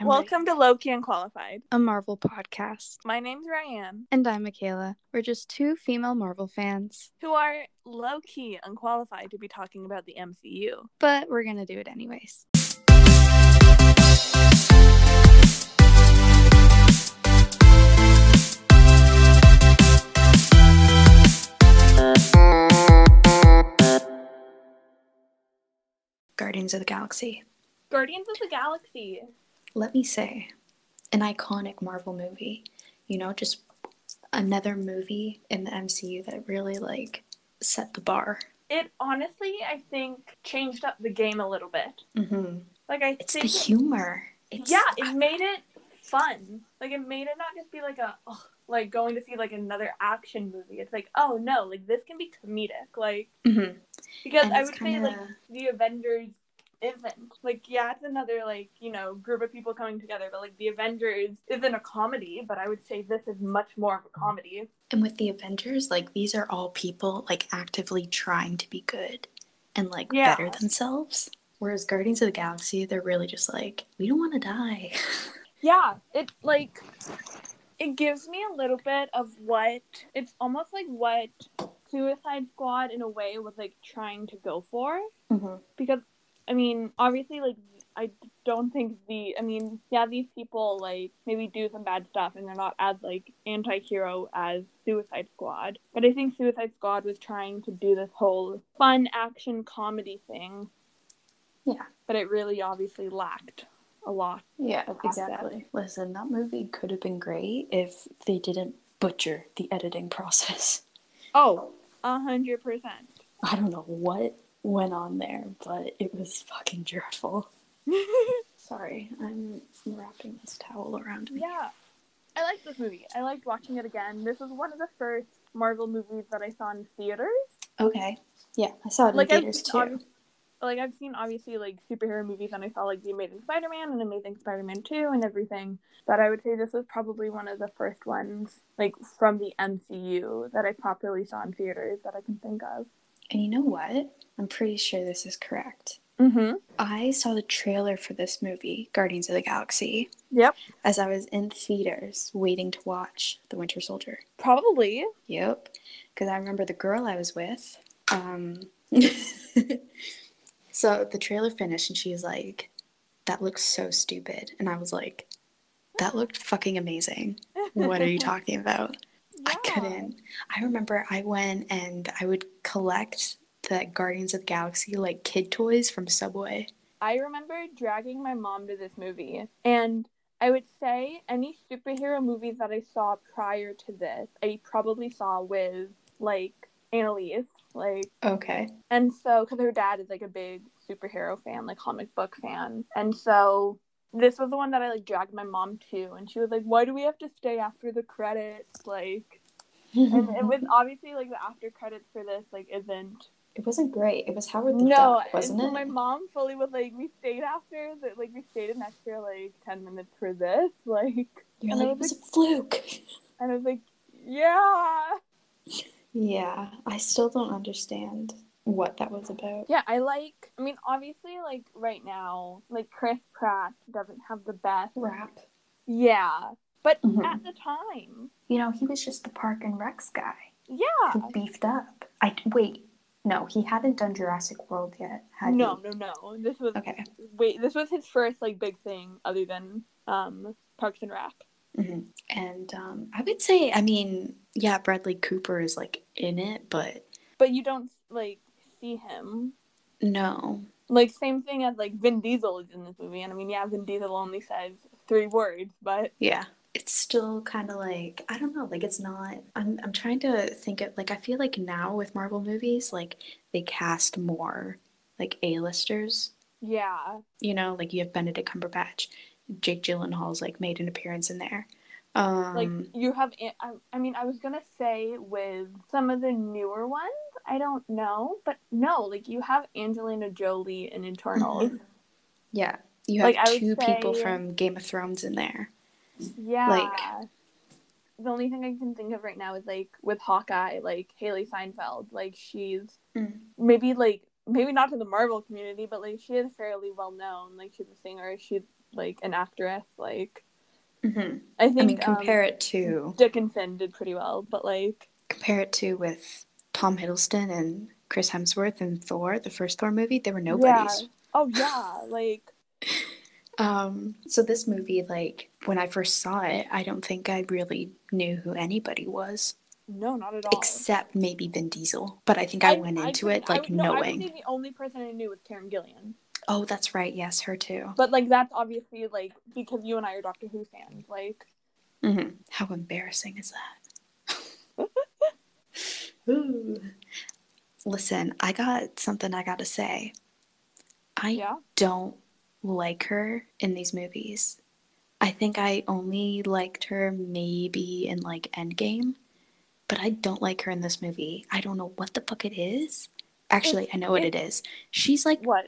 I'm Welcome to Loki Unqualified. a Marvel podcast. My name's Ryan, And I'm Michaela. We're just two female Marvel fans, who are low key unqualified to be talking about the MCU. but we're going to do it anyways. Guardians of the Galaxy. Guardians of the Galaxy. Let me say, an iconic Marvel movie. You know, just another movie in the MCU that really like set the bar. It honestly, I think, changed up the game a little bit. Mm-hmm. Like I It's the humor. It's, yeah, it made it fun. Like it made it not just be like a oh, like going to see like another action movie. It's like oh no, like this can be comedic. Like Mhm. because I would say like the Avengers isn't like yeah it's another like you know group of people coming together but like the avengers isn't a comedy but i would say this is much more of a comedy And with the Avengers, like these are all people like actively trying to be good and like Yeah. better themselves. Whereas Guardians of the Galaxy, they're really just like, we don't want to die. yeah it like it gives me a little bit of what it's almost like what suicide squad in a way was like trying to go for mm-hmm. because I mean, obviously, like I don't think the I mean, yeah, these people like maybe do some bad stuff and they're not as like anti-hero as Suicide Squad. But I think Suicide Squad was trying to do this whole fun action comedy thing. Yeah. But it really obviously lacked a lot. Yeah, exactly. Listen, that movie could have been great if they didn't butcher the editing process. Oh, a hundred percent. I don't know what went on there, but it was fucking dreadful. Sorry, I'm wrapping this towel around me. Yeah. I liked this movie. I liked watching it again. This was one of the first Marvel movies that I saw in theaters. Okay. Yeah, I saw it in like theaters too. obvi- like I've seen obviously like superhero movies and I saw like the Amazing Spider-Man and Amazing Spider-Man 2 and everything. But I would say this was probably one of the first ones like from the MCU that I properly saw in theaters that I can think of. And you know what? I'm pretty sure this is correct. Mm-hmm. I saw the trailer for this movie, Guardians of the Galaxy, Yep. as I was in theaters waiting to watch The Winter Soldier. Probably. Yep. Because I remember the girl I was with. Um, so the trailer finished and she was like, that looks so stupid. And I was like, that looked fucking amazing. What are you talking about? I couldn't. I remember I went and I would collect the Guardians of the Galaxy like kid toys from Subway. I remember dragging my mom to this movie, and I would say any superhero movies that I saw prior to this, I probably saw with like Annalise, like, Okay. and so because her dad is like a big superhero fan, like comic book fan, and so this was the one that I like dragged my mom to, and she was like, "Why do we have to stay after the credits?" Like, and it was obviously like the after credits for this like isn't It wasn't great. It was Howard the no, Duck, wasn't it? my mom fully was like, we stayed after that, like we stayed an extra like ten minutes for this, like, You're and like, it was was a fluke. and I was like, yeah, Yeah, I still don't understand what that was about. yeah. I like. I mean, obviously, like right now, like Chris Pratt doesn't have the best. Rap. Yeah, but Mhm. at the time, You know, he was just the Park and Recs guy yeah. who beefed up. I wait. No, he hadn't done Jurassic World yet. Had No, he? no, no. This was Okay. wait. This was his first like big thing other than um Parks and Rec. hmm And um, I would say, I mean, yeah, Bradley Cooper is like in it, but But you don't like see him no. Like same thing as like Vin Diesel is in this movie, and I mean, yeah, Vin Diesel only says three words, but Yeah. It's still kind of like I don't know, like it's not. I'm I'm trying to think of like I feel like now with Marvel movies, like they cast more like A-listers. yeah, You know, like you have Benedict Cumberbatch, Jake Gyllenhaal's like made an appearance in there. Um, like you have. I, I mean, I was gonna say with some of the newer ones, I don't know, but no, like you have Angelina Jolie in Eternals. yeah, you have like, two people say- from Game of Thrones in there. Yeah. Like- the only thing I can think of right now is like with Hawkeye, like Hailee Steinfeld, like she's Mm. maybe like maybe not to the Marvel community, but like she is fairly well known. Like she's a singer. She's like an actress. Like hmm I think I mean, um, compare it to Dickinson did pretty well, but like compare it to with Tom Hiddleston and Chris Hemsworth and Thor, the first Thor movie. They were nobodies. oh yeah, like Um, so this movie, like when I first saw it, I don't think I really knew who anybody was, no, not at all. except maybe Vin Diesel. But I think I, went into it like I, no, I knowing. the only person I knew was Karen Gillan. Oh, that's right. Yes, her too. But like that's obviously like because you and I are Doctor Who fans. Like hmm How embarrassing is that? Ooh. Listen, I got something I gotta say. I yeah, don't like her in these movies. I think I only liked her maybe in like Endgame, but I don't like her in this movie. I don't know what the fuck it is. Actually, I know what it is. She's like what?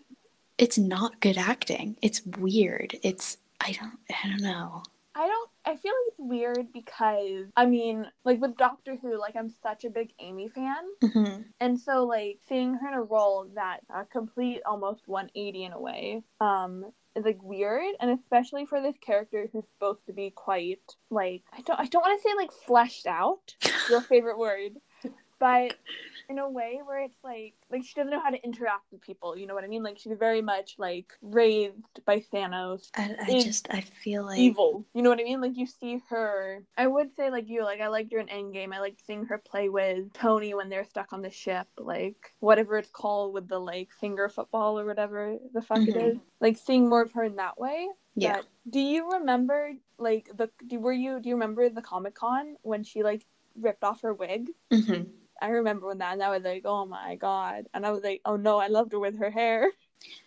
It's not good acting. It's weird. It's I don't I don't know. I don't. I feel like it's weird because I mean, like with Doctor Who, like I'm such a big Amy fan, hmm and so like seeing her in a role that a complete almost 180 in a way, um, is like weird, and especially for this character who's supposed to be quite like I don't I don't want to say like fleshed out, your favorite word, but in a way where it's like like she doesn't know how to interact with people. You know what I mean? Like she's very much like raised by Thanos I, I just I feel like evil. You know what I mean? Like you see her. I would say like you. Like I liked her in Endgame. I liked seeing her play with Tony when they're stuck on the ship. Like whatever it's called with the like finger football or whatever the fuck it Mhm. is. Like seeing more of her in that way. Yeah. But do you remember like the? Do were you? Do you remember the Comic Con when she like ripped off her wig? hmm I remember when that, and I was like, oh my god, and I was like, oh no, I loved her with her hair.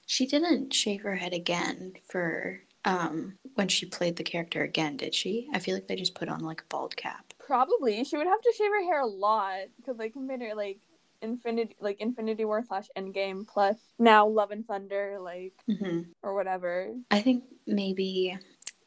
She didn't shave her head again for um when she played the character again, did she? I feel like they just put on like a bald cap. Probably she would have to shave her hair a lot because like to like Infinity like Infinity War slash Endgame plus now Love and Thunder like hmm or whatever. I think maybe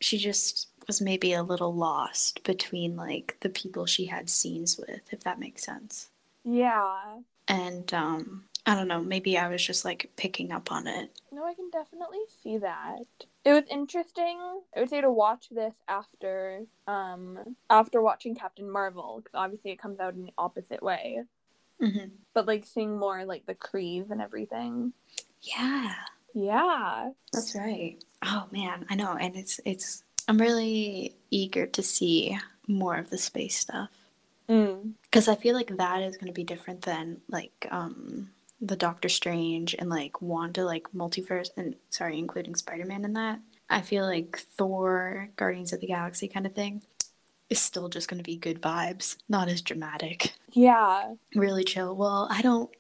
she just was maybe a little lost between like the people she had scenes with, if that makes sense. Yeah. And um I don't know, maybe I was just like picking up on it. No, I can definitely see that. It was interesting. I would say to watch this after um after watching Captain Marvel because obviously it comes out in the opposite way. hmm But like seeing more like the Krees and everything. Yeah, Yeah. that's right. Oh man, I know, and it's it's I'm really eager to see more of the space stuff. Mm. because I feel like that is going to be different than like um the Doctor Strange and like Wanda like multiverse and sorry including Spider Man in that. I feel like Thor, Guardians of the Galaxy kind of thing is still just going to be good vibes, not as dramatic, Yeah. really chill. Well, I don't.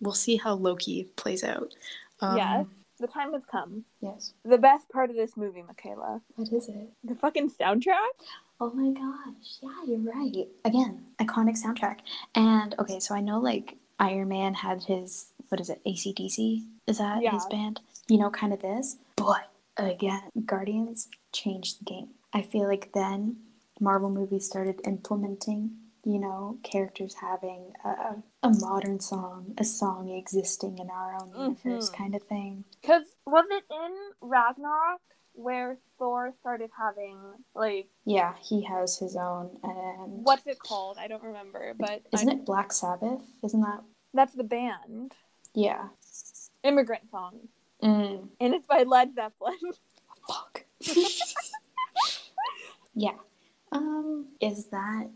We'll see how Loki plays out. Um, yes. The time has come. Yes. The best part of this movie, Michaela. What is it? The fucking soundtrack? Oh my gosh. Yeah, you're right. Again, iconic soundtrack. And okay, so I know like Iron Man had his, what is it, ACDC? Is that Yeah. his band? You know, kind of this. But again, Guardians changed the game. I feel like then Marvel movies started implementing, you know, characters having a, a modern song, a song existing in our own universe Mhm. kind of thing. Because was it in Ragnarok where Thor started having, like, Yeah, he has his own. And what's it called? I don't remember, but Isn't I- it Black Sabbath? Isn't that? that's the band. Yeah. Immigrant Song. Mm. And it's by Led Zeppelin. Fuck. yeah. Um, is that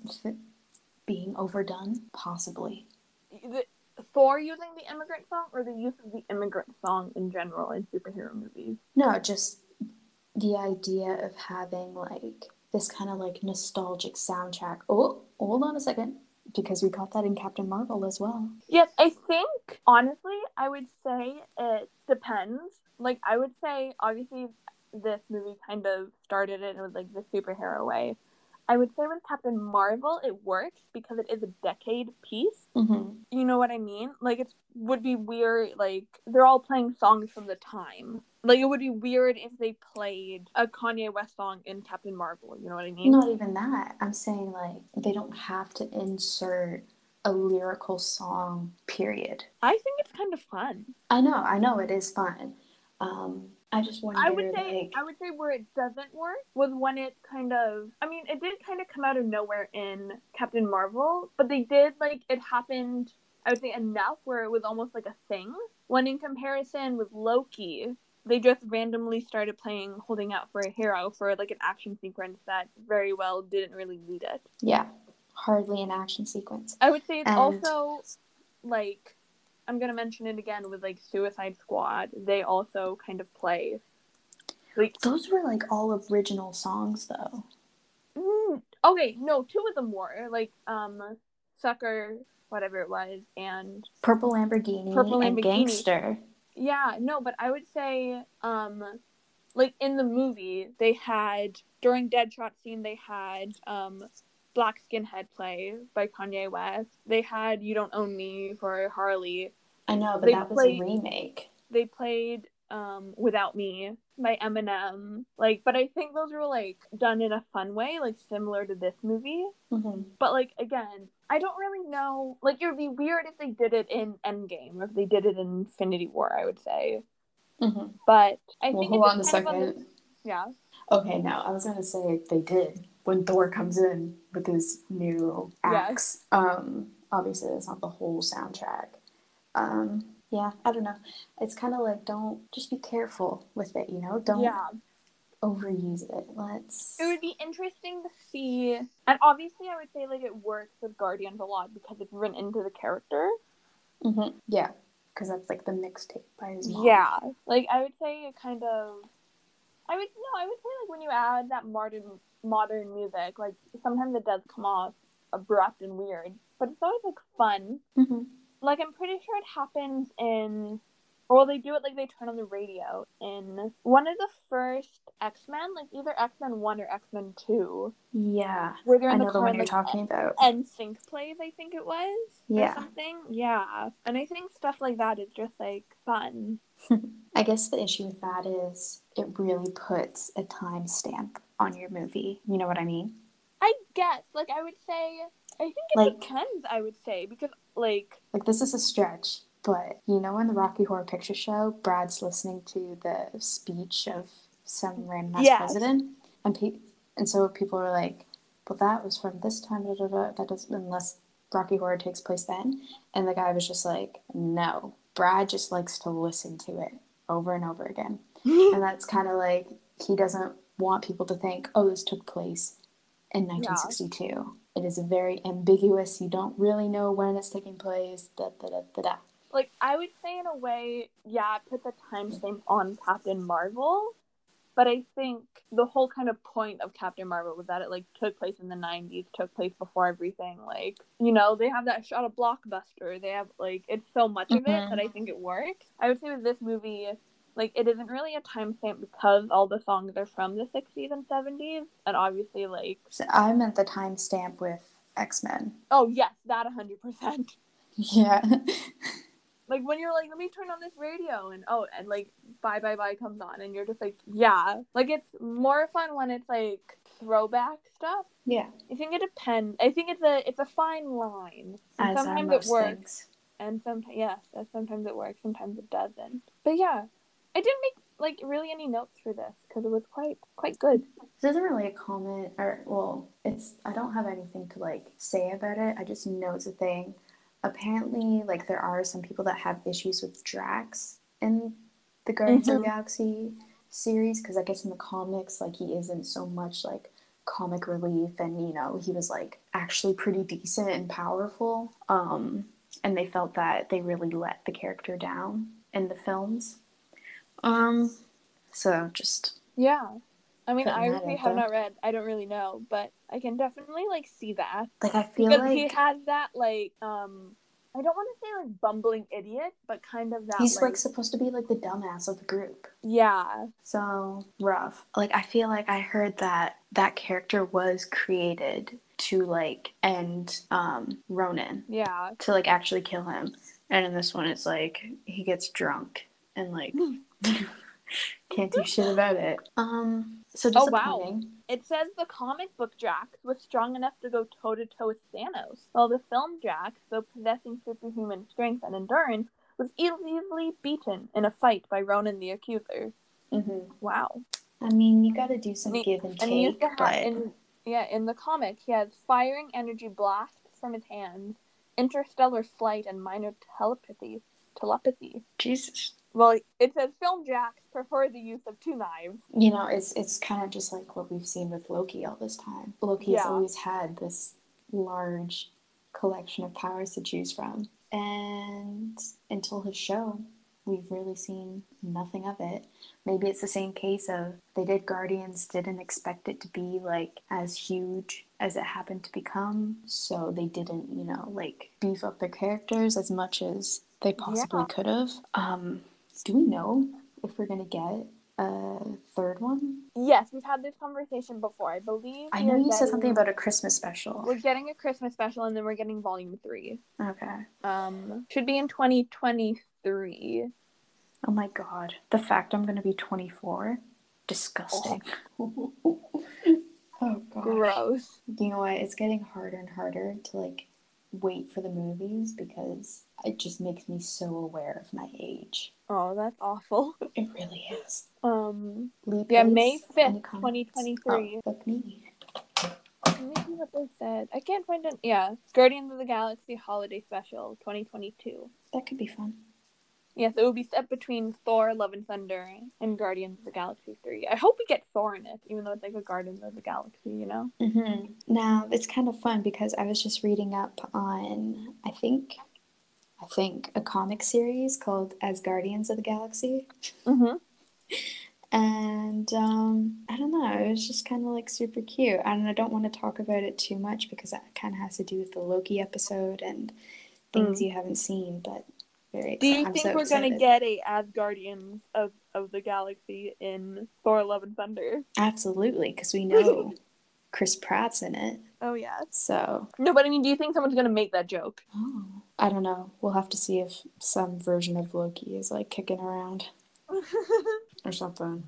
being overdone? Possibly. the, Thor using the immigrant song or the use of the immigrant song in general in superhero movies? No, just the idea of having like this kind of like nostalgic soundtrack. Oh, hold on a second, because we got that in Captain Marvel as well. Yes, I think honestly, I would say it depends. Like, I would say obviously this movie kind of started it with like the superhero way. I would say with Captain Marvel, it works because it is a decade piece. Mm-hmm. You know what I mean? Like, it would be weird. Like, they're all playing songs from the time. Like, it would be weird if they played a Kanye West song in Captain Marvel. You know what I mean? Not even that. I'm saying like they don't have to insert a lyrical song. Period. I think it's kind of fun. I know, I know it is fun. Um, I just wonder. I would say like, I would say where it doesn't work was when it kind of I mean it did kind of come out of nowhere in Captain Marvel, but they did like it happened I would say enough where it was almost like a thing. When in comparison with Loki, they just randomly started playing Holding Out for a Hero for like an action sequence that very well didn't really lead it. yeah, hardly an action sequence. I would say it's And- also like I'm gonna mention it again with like Suicide Squad. They also kind of play like Those were like all original songs, though. mm, okay, no, two of them were like um Sucker, whatever it was, and Purple Lamborghini Purple and Gangster. Yeah, no, but I would say um like in the movie they had during Deadshot scene they had um Black Skinhead play by Kanye West. They had You Don't Own Me for Harley. I know, but They that was a remake. they played um without me by eminem like but i think those were like done in a fun way like similar to this movie. Hmm but like again i don't really know. Like it would be weird if they did it in endgame if they did it in infinity war i would say. Hmm but i Well, think hold on a second. the- yeah. Okay, no, I was gonna say they did when Thor comes in with his new axe. Um, obviously that's not the whole soundtrack. Um, yeah, I don't know. It's kind of like don't just be careful with it, you know. Don't yeah overuse it. Let's. it would be interesting to see and obviously i would say like it works with guardians a lot because it's written into the character Mhm, Yeah, because that's like the mixtape by his mom. Yeah, like I would say it kind of. I would no, I would say like when you add that modern modern music, like sometimes it does come off abrupt and weird, but it's always like fun. hmm Like I'm pretty sure it happens in, or well, they do it like they turn on the radio in one of the first X Men, like either X Men One or X Men Two, Yeah, where they're I in the know the car one and you're like talking about. NSYNC plays. I think it was Yeah. or something. Yeah, and I think stuff like that is just like fun. I guess the issue with that is it really puts a timestamp on your movie. You know what I mean? I guess, like, I would say, I think it Like- depends. I would say because, like, Like this is a stretch, but you know in the Rocky Horror Picture Show, Brad's listening to the speech of some random ass Yes. president, and pe- and so people are like, "Well, that was from this time." Da, da, da. That doesn't unless Rocky Horror takes place then. And the guy was just like, "No, Brad just likes to listen to it over and over again." and that's kind of like he doesn't want people to think, "Oh, this took place in 1962." It is very ambiguous. You don't really know when it's taking place. Da da da da da. like I would say in a way, yeah, it put the timestamp on Captain Marvel, but I think the whole kind of point of Captain Marvel was that it like took place in the '90s, took place before everything. Like, you know, they have that shot of Blockbuster. They have like it's so much of it that mm-hmm. I think it works. I would say with this movie. Like it isn't really a timestamp because all the songs are from the 60s and 70s, and obviously like So I meant the timestamp with X Men. Oh yes, that hundred percent. Yeah. Like when you're like, let me turn on this radio, and oh, and like bye bye bye comes on, and you're just like, yeah. Like it's more fun when it's like throwback stuff. yeah. I think it depends. I think it's a it's a fine line. And As are sometimes most it works, things. and sometimes yes, sometimes it works, sometimes it doesn't. But yeah, I didn't make like really any notes for this because it was quite quite good. This isn't really a comment, or well, it's. I don't have anything to like say about it. I just know it's a thing. Apparently, like there are some people that have issues with Drax in the Guardians of Mhm. the Galaxy series because I guess in the comics, like he isn't so much like comic relief, and you know he was like actually pretty decent and powerful. Um, and they felt that they really let the character down in the films. Um, so just Yeah, I mean, I really have not read. I don't really know, but I can definitely like see that. like I feel because like he has that like um I don't want to say like bumbling idiot, but kind of that He's like, like supposed to be like the dumbass of the group. yeah So rough. Like I feel like I heard that that character was created to like end um Ronan yeah to like actually kill him. And in this one it's like he gets drunk and like can't do shit about it. Um so Oh, wow. disappointing. it says the comic book Drax was strong enough to go toe to toe with Thanos, while the film Drax, though possessing superhuman strength and endurance, was easily beaten in a fight by Ronan the Accuser. Mm-hmm. Wow. I mean, you got to do some And give and And take, to but in yeah in the comic he has firing energy blasts from his hands, interstellar flight, and minor telepathy. Telepathy. Jesus, Well, it says film Drax prefer the use of two knives. you know, it's it's kind of just like what we've seen with Loki all this time. Loki's Yeah. always had this large collection of powers to choose from, and until his show, we've really seen nothing of it. Maybe it's the same case of they did Guardians, didn't expect it to be like as huge as it happened to become, so they didn't, you know, like beef up their characters as much as they possibly Yeah. could have. Um, do we know if we're gonna get a third one? Yes, we've had this conversation before. I believe. I know you said something about a Christmas special. We're getting a Christmas special, and then we're getting Volume Three. Okay. Um, should be in 2023. Oh my god. The fact I'm gonna be 24? Disgusting. oh god. Gross. You know what? It's getting harder and harder to like wait for the movies because it just makes me so aware of my age. Oh, that's awful. It really is. Um, Leap yeah, May 5th, comments? 2023. Oh, fuck me. Maybe what they said. I can't find it. Yeah, Guardians of the Galaxy Holiday Special 2022. That could be fun. Yes, it will be set between Thor: Love and Thunder and Guardians of the Galaxy 3. I hope we get Thor in it, even though it's like a Guardians of the Galaxy, you know? hmm Now it's kind of fun because I was just reading up on I think I think a comic series called Asgardians of the Galaxy. Mm-hmm. And um, I don't know, it was just kind of like super cute. And I don't want to talk about it too much because that kind of has to do with the Loki episode and things you haven't seen. But very Do you I'm think so we're gonna get a Asgardians of, of the Galaxy in Thor: Love and Thunder? Absolutely, because we know Chris Pratt's in it. Oh yeah. So No, but I mean, do you think someone's gonna make that joke? oh, I don't know. We'll have to see if some version of Loki is like kicking around or something.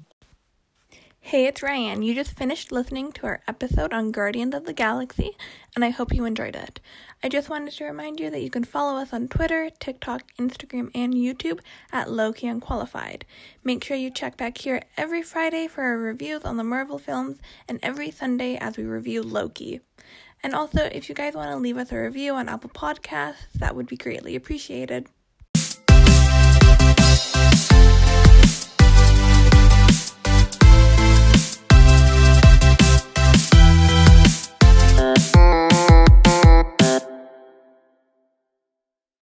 Hey, it's Ryan. You just finished listening to our episode on Guardians of the Galaxy, and I hope you enjoyed it. I just wanted to remind you that you can follow us on Twitter, TikTok, Instagram, and YouTube at Loki Unqualified. Make sure you check back here every Friday for our reviews on the Marvel films, and every Sunday as we review Loki. And also, if you guys want to leave us a review on Apple Podcasts, that would be greatly appreciated.